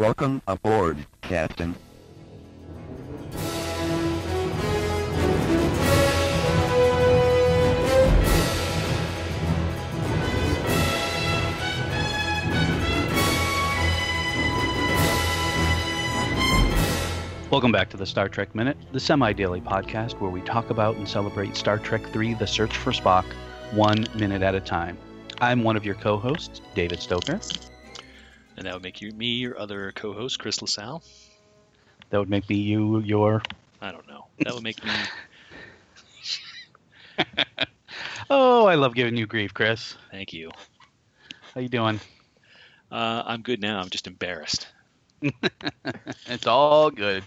Welcome aboard, Captain. Welcome back to the Star Trek Minute, the semi daily podcast where we talk about and celebrate Star Trek III The Search for Spock, one minute at a time. I'm one of your co hosts, David Stoker. And that would make you me your other co-host, Chris LaSalle. That would make me you your. I don't know. That would make me. oh, I love giving you grief, Chris. Thank you. How you doing? Uh, I'm good now. I'm just embarrassed. it's all good.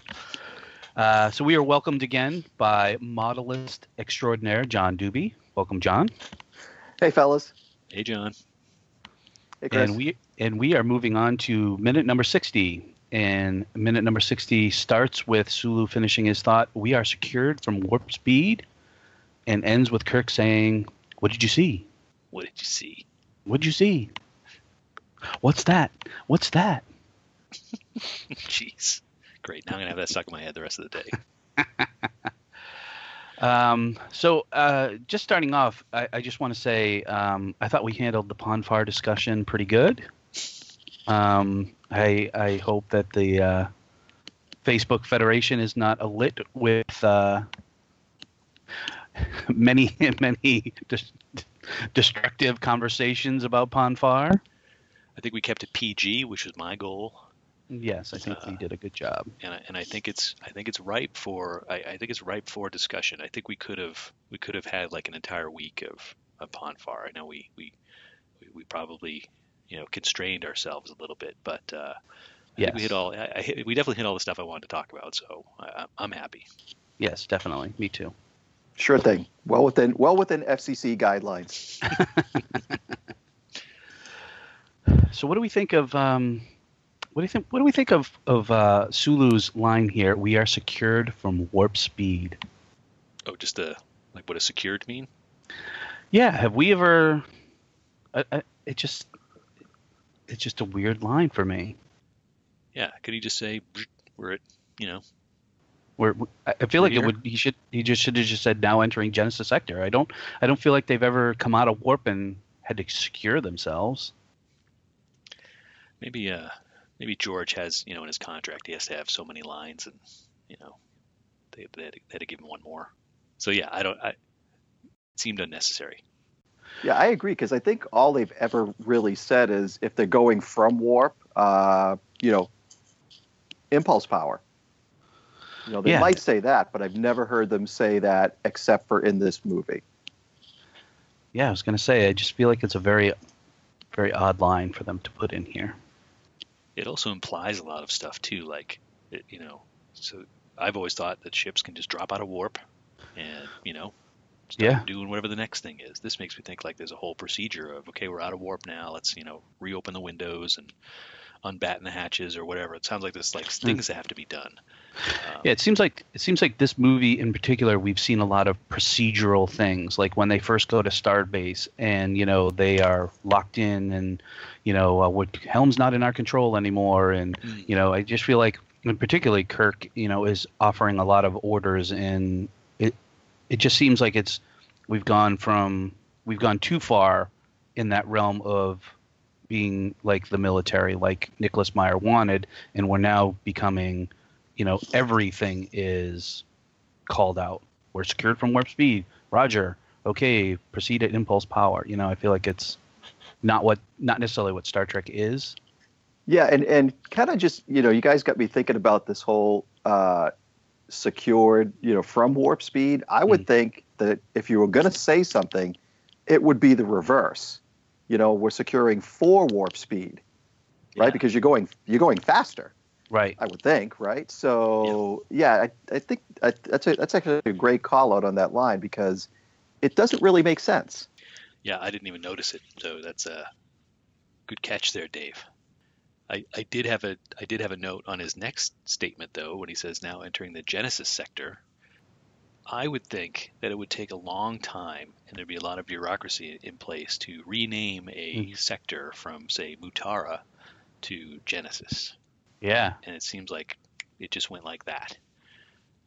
Uh, so we are welcomed again by modelist extraordinaire John Doobie. Welcome, John. Hey, fellas. Hey, John. Hey, Chris. And we and we are moving on to minute number sixty. And minute number sixty starts with Sulu finishing his thought. We are secured from warp speed, and ends with Kirk saying, "What did you see? What did you see? What did you see? What's that? What's that?" Jeez. Great. Now I'm gonna have that stuck in my head the rest of the day. Um, so, uh, just starting off, I, I just want to say um, I thought we handled the Pon farr discussion pretty good. Um, I, I hope that the uh, Facebook Federation is not alit with uh, many, many dis- destructive conversations about Pon farr. I think we kept it PG, which was my goal, Yes, I think we Uh, did a good job. and I, and I think it's I think it's ripe for I, I think it's ripe for discussion. I think we could have we could have had like an entire week of of Pon farr. I know we we we, we probably you know constrained ourselves a little bit, but uh, I we hit all I, I hit, we definitely hit all the stuff I wanted to talk about. So I, I'm happy. Yes, definitely. Me too. Sure thing. Well within well within FCC guidelines. So, what do we think of? Um, what do you think? What do we think of of uh, Sulu's line here? We are secured from warp speed. Oh, just a like what does secured mean? Yeah, have we ever? I, I, it just, it's just a weird line for me. Yeah, could he just say we're at you know Where I I feel like it would. He should. He just should have just said now entering Genesis sector. I don't. I don't feel like they've ever come out of warp and had to secure themselves. maybe uh maybe George has you know in his contract he has to have so many lines and you know they they had, to, they had to give him one more. So yeah, I don't I it seemed unnecessary. Yeah, I agree because I think all they've ever really said is if they're going from warp, uh, you know, impulse power. You know, they Yeah. might say that, but I've never heard them say that except for in this movie. Yeah, I was gonna say. I just feel like it's a very, very odd line for them to put in here. It also implies a lot of stuff too, like it, you know. So I've always thought that ships can just drop out of warp, and you know, start Yeah. doing whatever the next thing is. This makes me think like there's a whole procedure of okay, we're out of warp now. Let's you know reopen the windows and unbatten the hatches or whatever. It sounds like there's like things that have to be done. Um, Yeah, it seems like it seems like this movie in particular, we've seen a lot of procedural things, like when they first go to Starbase and you know they are locked in, and you know uh, what Helm's not in our control anymore, and Mm. you know I just feel like, and particularly Kirk, you know, is offering a lot of orders, and it just seems like it's we've gone from we've gone too far in that realm of being like the military, like Nicholas Meyer wanted, and we're now becoming you know everything is called out. We're secured from warp speed. Roger okay proceed at impulse power. You know i feel like it's not what not necessarily what star trek is. Yeah, and and kind of just you know, you guys got me thinking about this whole uh, secured, you know, from warp speed. I would hmm. think that if you were going to say something, it would be the reverse. You know, we're securing for warp speed, right? Because you're going you're going faster. right I would think, right? So yeah, I, I think I, that's a, that's actually a great call out on that line because it doesn't really make sense. Yeah, I didn't even notice it. So that's a good catch there, Dave. I, I did have a I did have a note on his next statement though when he says now entering the Genesis sector. I would think that it would take a long time and there'd be a lot of bureaucracy in place to rename a Mhm. sector from say Mutara to Genesis. Yeah, and it seems like it just went like that.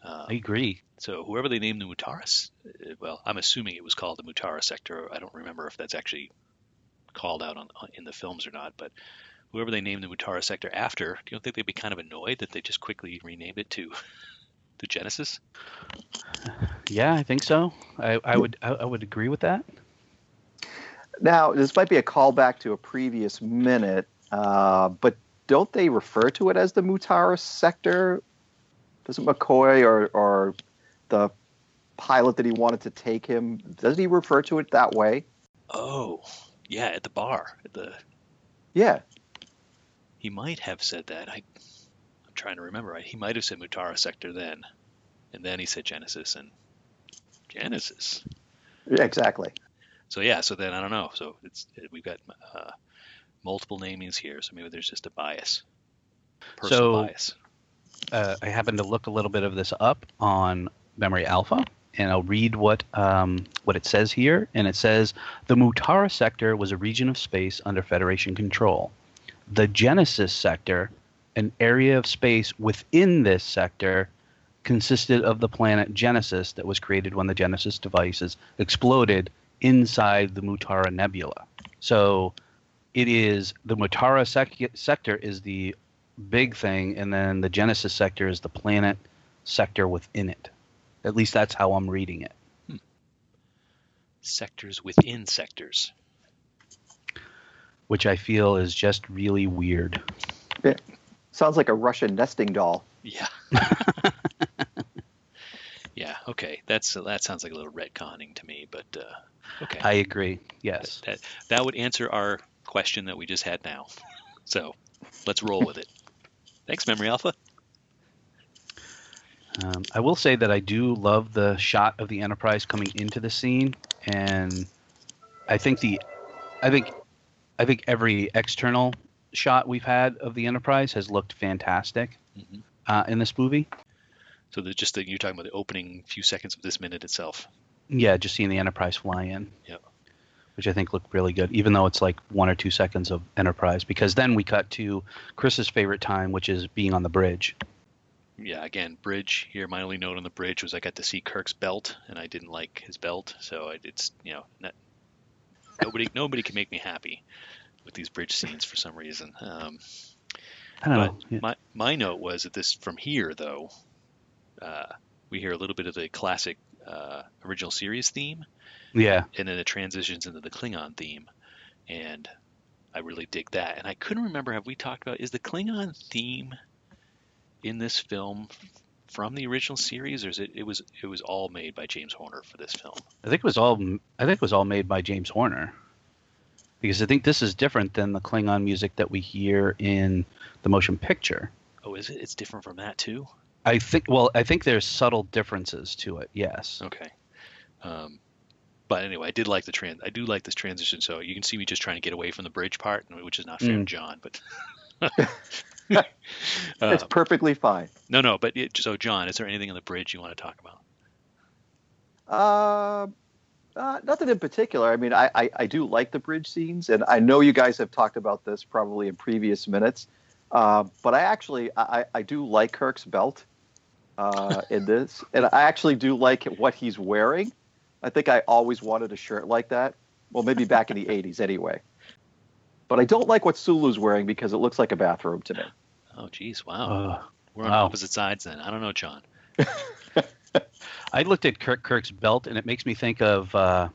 Um, I agree. so whoever they named the Mutaras, uh, well, I'm assuming it was called the Mutara sector. I don't remember if that's actually called out on, on in the films or not, but whoever they named the Mutara sector after, do you don't think they'd be kind of annoyed that they just quickly renamed it to to Genesis? Yeah, I think so. I, I would I, I would agree with that. Now, this might be a callback to a previous minute, uh, but don't they refer to it as the Mutara sector? Doesn't McCoy or, or the pilot that he wanted to take him, doesn't he refer to it that way? Oh, yeah, at the bar. At the Yeah. He might have said that. I I'm trying to remember. Right? He might have said Mutara sector then, and then he said Genesis and Genesis. Yeah, exactly. So yeah, so then I don't know. So it's we've got uh, multiple namings here, so maybe there's just a bias, personal So- bias. uh, I happened to look a little bit of this up on Memory Alpha, and I'll read what um, what it says here. And it says the Mutara sector was a region of space under Federation control. The Genesis sector, an area of space within this sector, consisted of the planet Genesis that was created when the Genesis devices exploded inside the Mutara Nebula. So it is the Mutara sec- sector is the big thing, and then the Genesis sector is the planet sector within it. At least that's how I'm reading it. Hmm. Sectors within sectors. Which I feel is just really weird. It Sounds like a Russian nesting doll. Yeah. yeah. Okay. That's that sounds like a little retconning to me, but uh, okay. I agree. Yes. that that would answer our question that we just had now. So let's roll with it. Thanks, Memory Alpha. Um, I will say that I do love the shot of the Enterprise coming into the scene, and I think the, I think, I think every external shot we've had of the Enterprise has looked fantastic Mhm. uh, in this movie. So the, just the, you're talking about the opening few seconds of this minute itself. Yeah, just seeing the Enterprise fly in. Yep. Which I think looked really good, even though it's like one or two seconds of Enterprise, because then we cut to Chris's favorite time, which is being on the bridge. Yeah, again, bridge here. My only note on the bridge was I got to see Kirk's belt, and I didn't like his belt, so it's you know not, nobody nobody can make me happy with these bridge scenes for some reason. Um, I don't but know. Yeah. my my note was that this from here though, uh, we hear a little bit of the classic uh, original series theme, yeah. and then it transitions into the Klingon theme, and I really dig that. And I couldn't remember have we talked about is the Klingon theme in this film from the original series, or is it it was it was all made by James Horner for this film? I think it was all. I think it was all made by James Horner, because I think this is different than the Klingon music that we hear in the motion picture. Oh, is it? It's different from that too. I think. Well, I think there's subtle differences to it. Yes. Okay. Um, but anyway, I did like the trans. I do like this transition. So you can see me just trying to get away from the bridge part, which is not fair Mm. John. But it's Uh, perfectly fine. no, no. But it, so John, is there anything on the bridge you want to talk about? Uh, uh, nothing in particular. I mean, I, I, I do like the bridge scenes, and I know you guys have talked about this probably in previous minutes. Uh, but I actually I, I do like Kirk's belt uh, in this, and I actually do like what he's wearing. I think I always wanted a shirt like that. Well, maybe back in the '80s, anyway. But I don't like what Sulu's wearing because it looks like a bathrobe to me. Oh, geez, wow. Uh, We're on wow. opposite sides then. I don't know, John. I looked at Kirk Kirk's belt, and it makes me think of. Uh,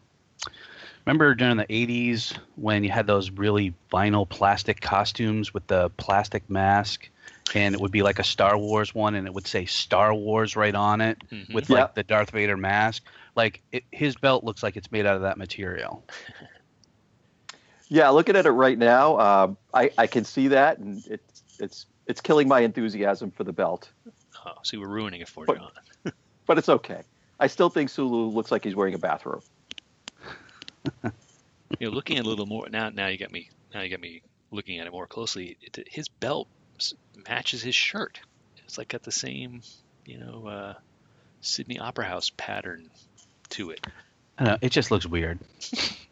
remember during the '80s when you had those really vinyl plastic costumes with the plastic mask, and it would be like a Star Wars one, and it would say Star Wars right on it Mhm. with Yeah. like the Darth Vader mask. Like it, his belt looks like it's made out of that material. Yeah, looking at it right now, um, I, I can see that, and it's it's it's killing my enthusiasm for the belt. Oh, see, we're ruining it for But- John. But it's okay. I still think Sulu looks like he's wearing a bathrobe. You know, looking at a little more now. Now you got me. Now you got me looking at it more closely. It, his belt matches his shirt. It's like got the same, you know, uh, Sydney Opera House pattern to it. I don't know, it just looks weird.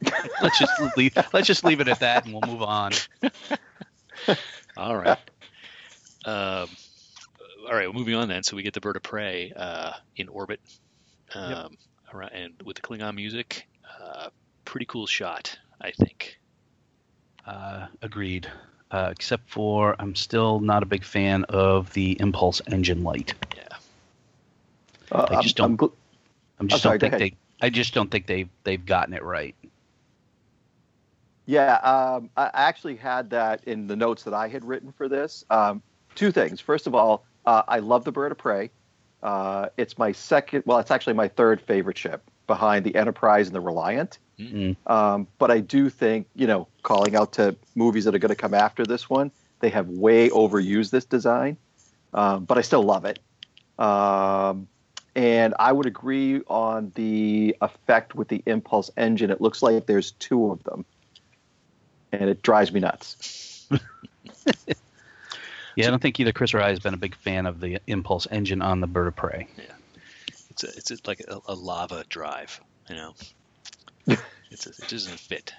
let's just leave, let's just leave it at that, and we'll move on. All right. Um, all right, well, moving on then. So we get the bird of prey uh, in orbit, um, around, and with the Klingon music, uh, pretty cool shot, I think. Uh, agreed. Uh, except for I'm still not a big fan of the impulse engine light. Yeah. Uh, I just I'm- I'm don't- gl- I'm just sorry, don't think they. I just don't think they they've gotten it right. Yeah, um, I actually had that in the notes that I had written for this. Um, two things. First of all, uh, I love the Bird of Prey. Uh, it's my second, well, it's actually my third favorite ship behind the Enterprise and the Reliant. Mm. Um, but I do think, you know, calling out to movies that are going to come after this one, they have way overused this design. Um, but I still love it. Um, and I would agree on the effect with the impulse engine. It looks like there's two of them, and it drives me nuts. Yeah, I don't think either Chris or I has been a big fan of the impulse engine on the Bird of Prey. Yeah, It's a, it's a, like a, a lava drive, you know. it's a, it doesn't fit.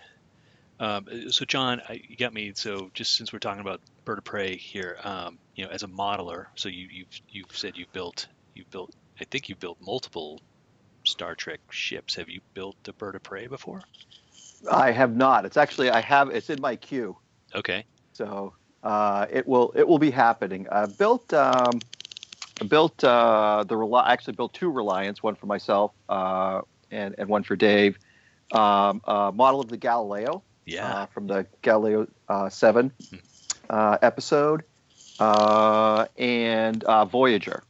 Um, so John, I, you got me. So just since we're talking about bird of prey here, um, you know, as a modeler, so you, you've you've said you've built you've built. I think you've built multiple Star Trek ships. Have you built a bird of prey before? I have not. It's actually I have. It's in my queue. Okay. So uh, it will it will be happening. I built um, I built uh, the Reli- actually built two Reliants, one for myself uh, and and one for Dave. Um, a model of the Galileo Yeah. uh, from the Galileo uh, Seven uh, episode, uh, and uh, Voyager.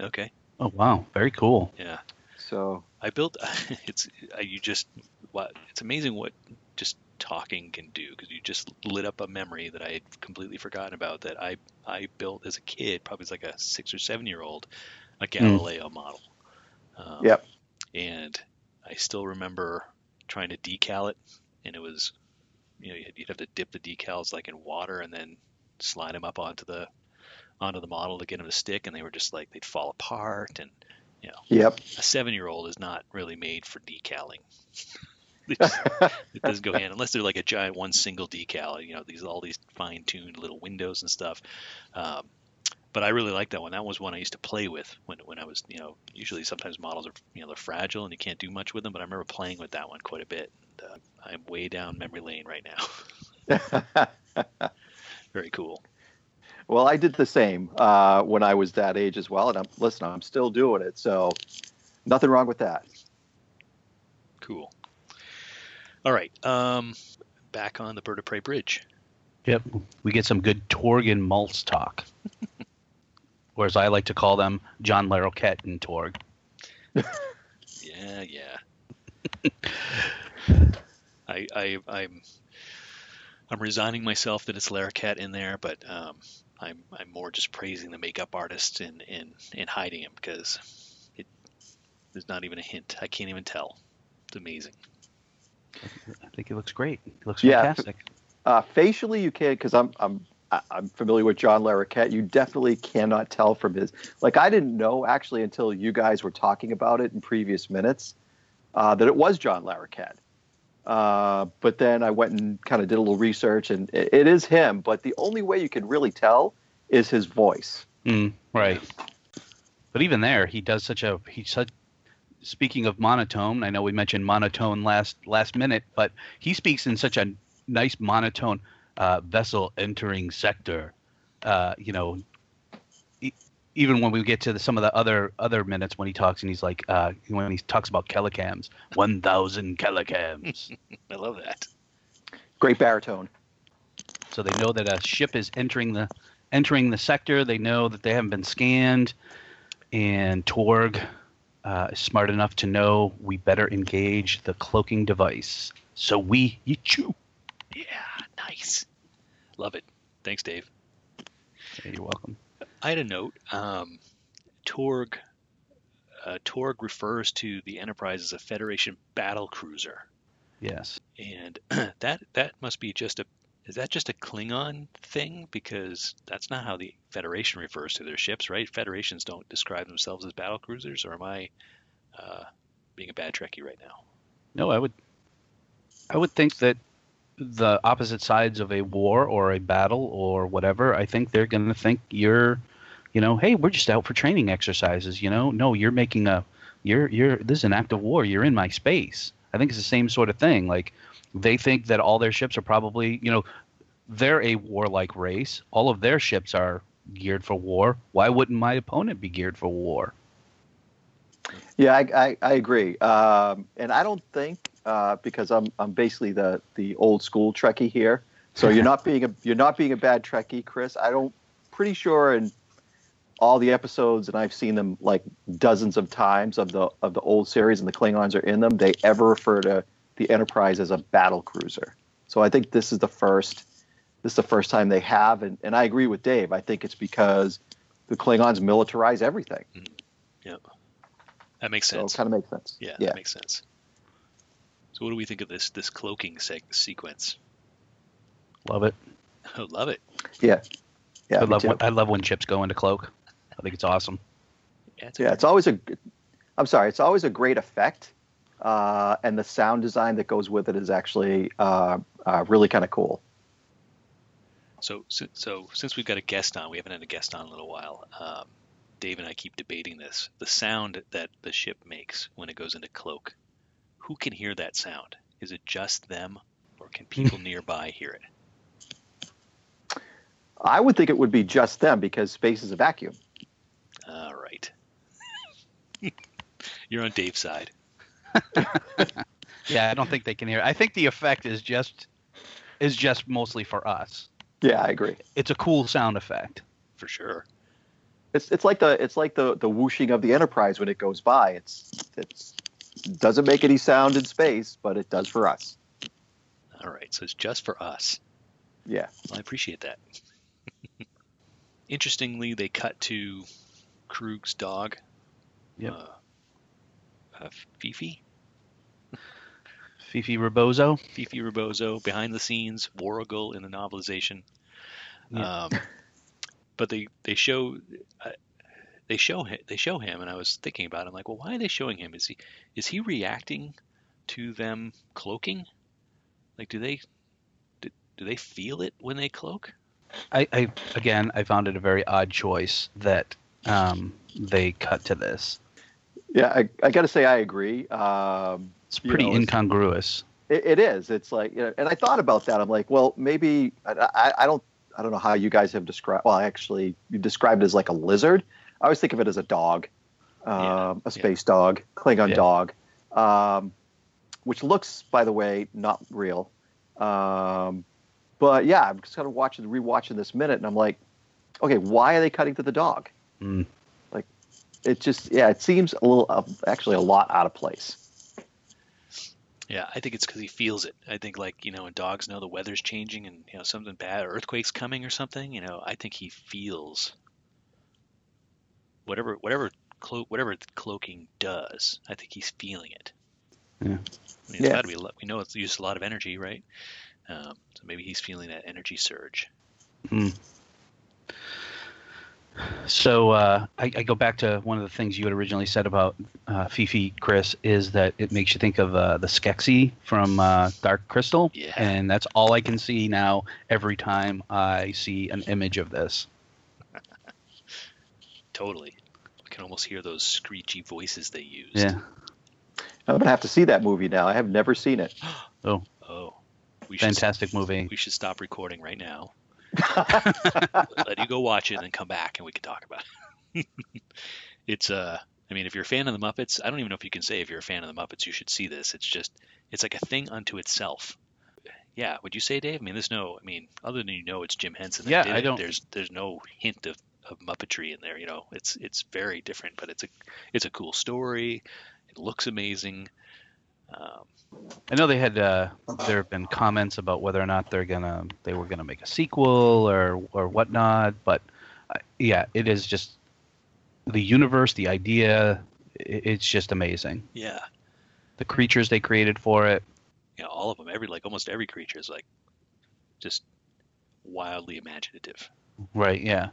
okay. Oh wow, very cool. Yeah. So I built. It's uh, you just. What it's amazing what just talking can do because you just lit up a memory that I had completely forgotten about that I I built as a kid, probably as like a six or seven year old, a Galileo model. Um, Yep. And I still remember trying to decal it, and it was, you know, you'd you'd have to dip the decals like in water and then slide them up onto the onto the model to get them to stick, and they were just like they'd fall apart and you know, yep. a seven year old is not really made for decaling. it, just- it doesn't go hand unless they're like a giant one single decal. You know, these all these fine tuned little windows and stuff. Um, but I really like that one. That was one I used to play with when when I was you know usually sometimes models are you know they're fragile and you can't do much with them. But I remember playing with that one quite a bit. And, uh, I'm way down memory lane right now. Very cool. Well, I did the same uh, when I was that age as well, and I'm listen. I'm still doing it, so nothing wrong with that. Cool. All right. Um, back on the Bird of Prey Bridge. Yep, we get some good Torg and Maltz talk, or as I like to call them, John Larroquette and Torg. Yeah, yeah. I, I, I'm, I'm resigning myself that it's Larroquette in there, but um, I'm, I'm more just praising the makeup artist and, and, and hiding him because it, there's not even a hint. I can't even tell. It's amazing. I think he looks great. He looks Yeah. fantastic. Uh, facially, you can't because I'm I'm I- I'm familiar with John Larroquette. You definitely cannot tell from his like I didn't know actually until you guys were talking about it in previous minutes uh, that it was John Larroquette. Uh, but then I went and kind of did a little research, and it, it is him. But the only way you can really tell is his voice. Mm, right. But even there, he does such a he such. Speaking of monotone, I know we mentioned monotone last last minute, but he speaks in such a nice monotone. Uh, vessel entering sector. Uh, you know, even when we get to the, some of the other other minutes when he talks and he's like uh, when he talks about kellicams, one thousand kellicams. I love that. Great baritone. So they know that a ship is entering the entering the sector. They know that they haven't been scanned, and Torg uh, is smart enough to know we better engage the cloaking device. So we you. Yeah, nice. Love it. Thanks, Dave. You're welcome. I had a note. Um, Torg, uh, Torg refers to the Enterprise as a Federation battle cruiser. Yes. and that that must be just a is that just a Klingon thing? Because that's not how the Federation refers to their ships, right? Federations don't describe themselves as battle cruisers, or am I uh, being a bad Trekkie right now? No, I would. I would think that the opposite sides of a war or a battle or whatever, I think they're going to think you're, you know, hey, we're just out for training exercises. You know, no, you're making a, you're you're this is an act of war. You're in my space. I think it's the same sort of thing. Like they think that all their ships are probably, you know, they're a warlike race. All of their ships are geared for war. Why wouldn't my opponent be geared for war? Yeah, I, I, I agree. Um, and I don't think uh, because I'm I'm basically the the old school Trekkie here. So you're not being a you're not being a bad Trekkie, Chris. I don't pretty sure in all the episodes, and I've seen them like dozens of times of the of the old series, and the Klingons are in them. They ever refer to the Enterprise as a battle cruiser. So I think this is the first this is the first time they have, and, and I agree with Dave. I think it's because the Klingons militarize everything. Mm-hmm. Yep. That makes So it sense. kind of makes sense. yeah, yeah. that makes sense. So what do we think of this this cloaking seg- sequence? Love it. I love it. Yeah, Yeah, I love when, I love when ships go into cloak. I think it's awesome. Yeah, it's Yeah, it's always a. I'm sorry, it's always a great effect, uh, and the sound design that goes with it is actually uh, uh, really kind of cool. So, so, so since we've got a guest on, we haven't had a guest on in a little while. Um, Dave and I keep debating this. The sound that the ship makes when it goes into cloak, who can hear that sound? Is it just them, or can people nearby hear it? I would think it would be just them because space is a vacuum. All right. You're on Dave's side. Yeah, I don't think they can hear. I think the effect is just is just mostly for us. Yeah, I agree. It's a cool sound effect. For sure. It's it's like the it's like the the whooshing of the Enterprise when it goes by. It's it's doesn't make any sound in space, but it does for us. All right. So it's just for us. Yeah. Well, I appreciate that. Interestingly, they cut to Kruge's dog. Yep. Uh, uh, Fifi? Fifi Rebozo. Fifi Rebozo behind the scenes, Warrigal in the novelization. Yeah. Um, but they they show uh, they show him they show him, and I was thinking about. It, I'm like, well, why are they showing him? Is he is he reacting to them cloaking? Like, do they do, do they feel it when they cloak? I, I again, I found it a very odd choice that um, they cut to this. Yeah, I, I got to say I agree. Um, It's You pretty know, it's- incongruous. It, it is. It's like, you know, and I thought about that. I'm like, well, maybe I, I, I don't, I don't know how you guys have described. Well, actually, you described it as like a lizard. I always think of it as a dog, um, Yeah, a space dog, Klingon Yeah. dog, um, which looks, by the way, not real. Um, but yeah, I'm just kind of watching, rewatching this minute, and I'm like, okay, why are they cutting to the dog? Mm. Like, it just, yeah, it seems a little, uh, actually, a lot out of place. Yeah, I think it's because he feels it. I think like you know, when dogs know the weather's changing and you know something bad, or earthquakes coming or something. You know, I think he feels whatever whatever clo- whatever cloaking does. I think he's feeling it. Yeah. I mean, it's Yeah. got to be. a lot- We know it's used a lot of energy, right? Um, so maybe he's feeling that energy surge. So uh, I, I go back to one of the things you had originally said about uh, Fifi, Chris, is that it makes you think of uh, the Skeksis from uh, Dark Crystal, Yeah. and that's all I can see now every time I see an image of this. Totally. I can almost hear those screechy voices they used. Yeah. I'm gonna have to see that movie now. I have never seen it. Oh, we should Fantastic movie. we should stop recording right now. let you go watch it and then come back and we can talk about it. it's uh I mean if you're a fan of the Muppets, I don't even know if you can say if you're a fan of the Muppets you should see this. It's just it's like a thing unto itself. Yeah, would you say Dave? I mean there's no I mean other than you know it's Jim Henson that Yeah, did I don't- there's there's no hint of, of Muppetry in there, you know. It's it's very different, but it's a it's a cool story. It looks amazing. Um, I know they had uh, there have been comments about whether or not they're gonna they were gonna make a sequel or or whatnot, but uh, yeah, it is just the universe, the idea. i it's just amazing. yeah, The creatures they created for it. you know, all of them, every like almost every creature is like just wildly imaginative. Right. Yeah.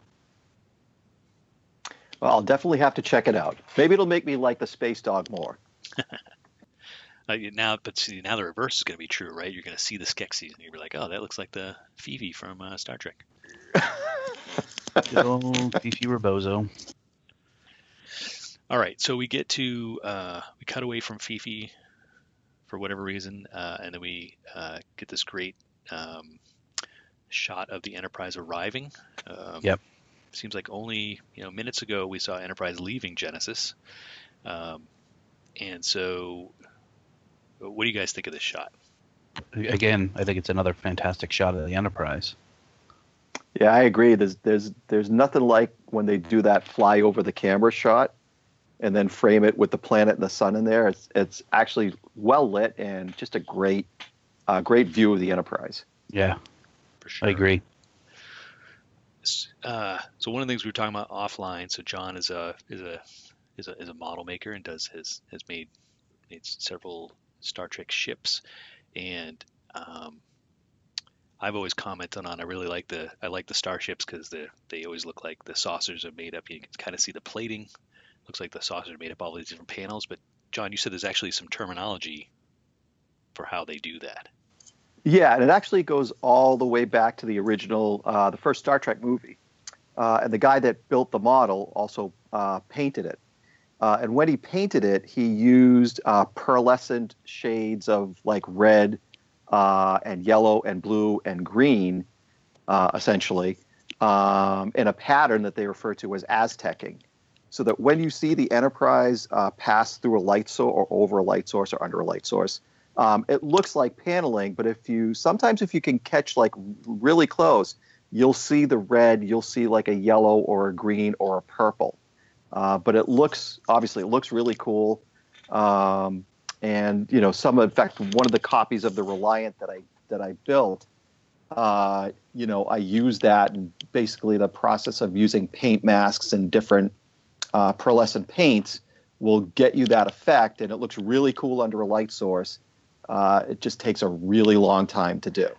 Well, I'll definitely have to check it out. Maybe it'll make me like the space dog more. Now, but see, now the reverse is going to be true, right? You're going to see the Skeksis, and you'll be like, "Oh, that looks like the Phoebe from uh, Star Trek." Good old Fifi Rebozo. All right, so we get to uh, we cut away from Fifi for whatever reason, uh, and then we uh, get this great um, shot of the Enterprise arriving. Um, Yep. Seems like only you know minutes ago we saw Enterprise leaving Genesis, um, and so what do you guys think of this shot? Again, I think it's another fantastic shot of the Enterprise. Yeah, I agree. There's there's there's nothing like when they do that fly over the camera shot and then frame it with the planet and the sun in there. It's it's actually well lit and just a great uh, great view of the Enterprise. Yeah, For sure. I agree. Uh, so one of the things we were talking about offline. So John is a is a is a is a model maker and does his has made made several Star Trek ships, and um, I've always commented on. I really like the I like the starships because they they always look like the saucers are made up. You can kind of see the plating. Looks like the saucers are made up of all these different panels. But John, you said there's actually some terminology for how they do that. Yeah, and it actually goes all the way back to the original, uh, the first Star Trek movie. Uh, and the guy that built the model also uh, painted it. Uh, and when he painted it, he used uh, pearlescent shades of like red uh, and yellow and blue and green, uh, essentially, um, in a pattern that they refer to as Aztecing. So that when you see the Enterprise uh, pass through a light source or over a light source or under a light source, um, it looks like paneling, but if you sometimes if you can catch like really close, you'll see the red, you'll see like a yellow or a green or a purple. Uh, but it looks obviously it looks really cool. Um, and you know, some in fact, one of the copies of the Reliant that I that I built, uh, you know, I use that and basically the process of using paint masks and different uh, pearlescent paints will get you that effect, and it looks really cool under a light source. Uh, it just takes a really long time to do.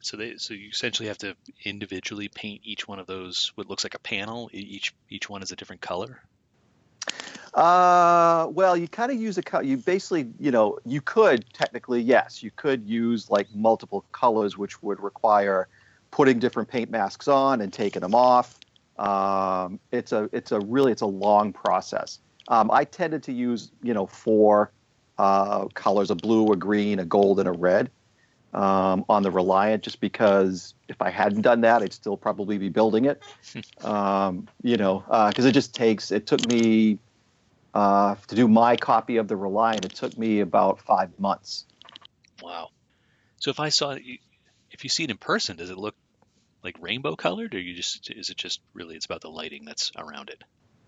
So they so you essentially have to individually paint each one of those what looks like a panel. Each each one is a different color. Uh, well, you kind of use a co- you basically, you know, you could technically, yes, you could use like multiple colors, which would require putting different paint masks on and taking them off. Um, it's a it's a really it's a long process. Um, I tended to use you know four uh, colors: a blue, a green, a gold, and a red um, on the Reliant, just because if I hadn't done that, I'd still probably be building it. um, you know, because it just takes. It took me uh, to do my copy of the Reliant. It took me about five months. Wow. So if I saw if you see it in person, does it look like rainbow colored, or you just is it just really it's about the lighting that's around it?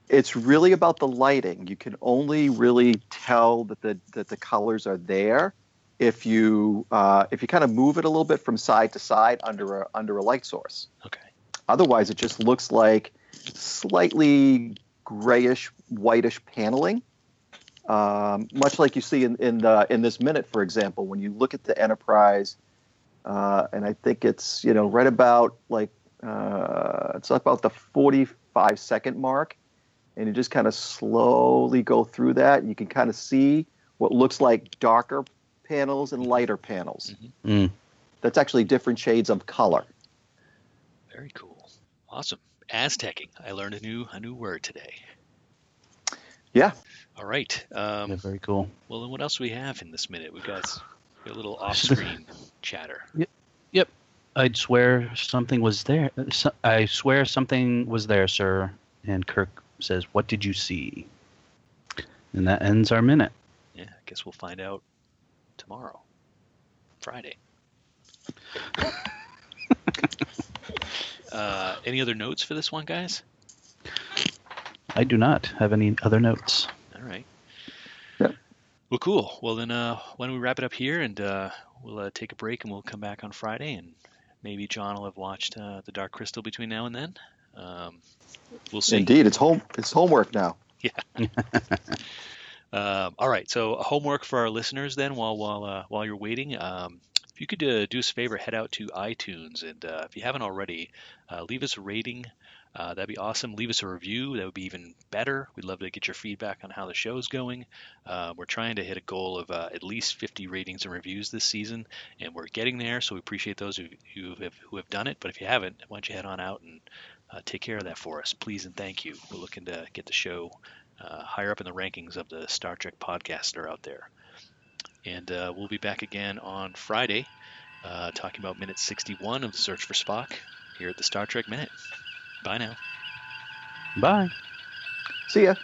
It's really about the lighting. You can only really tell that the that the colors are there if you uh, if you kind of move it a little bit from side to side under a under a light source. Okay. Otherwise, it just looks like slightly grayish, whitish paneling, um, much like you see in in, the, in this minute, for example. When you look at the Enterprise, uh, and I think it's you know right about like uh, it's about the 45 second mark, and you just kind of slowly go through that. And you can kind of see what looks like darker panels and lighter panels. Mm. That's actually different shades of color. Very cool. Awesome. Aztecing. I learned a new a new word today. Yeah. All right. Um, Yeah, very cool. well, then what else do we have in this minute? We've got a little off-screen chatter. Yep. Yep. I'd swear something was there. So- I swear something was there, sir. And Kirk says, "What did you see?" And that ends our minute. Yeah, I guess we'll find out tomorrow, Friday. uh, any other notes for this one, guys? I do not have any other notes. All right. Yep. Well, cool. Well, then, uh, why don't we wrap it up here and uh, we'll uh, take a break and we'll come back on Friday and maybe John will have watched uh, The Dark Crystal between now and then. Um, we'll see. Indeed, it's home. It's homework now. Um, all right. So homework for our listeners then, while while uh, while you're waiting, um, if you could uh, do us a favor, head out to iTunes, and uh, if you haven't already, uh, leave us a rating Uh, that'd be awesome. Leave us a review. That would be even better. We'd love to get your feedback on how the show's going. Uh, we're trying to hit a goal of uh, at least 50 ratings and reviews this season, and we're getting there. So we appreciate those who, who have who have done it. But if you haven't, why don't you head on out and take care of that for us, please and thank you. We're looking to get the show uh, higher up in the rankings of the Star Trek are out there. And uh, we'll be back again on Friday, uh, talking about minute 61 of the Search for Spock here at the Star Trek Minute. Bye now. Bye. See ya.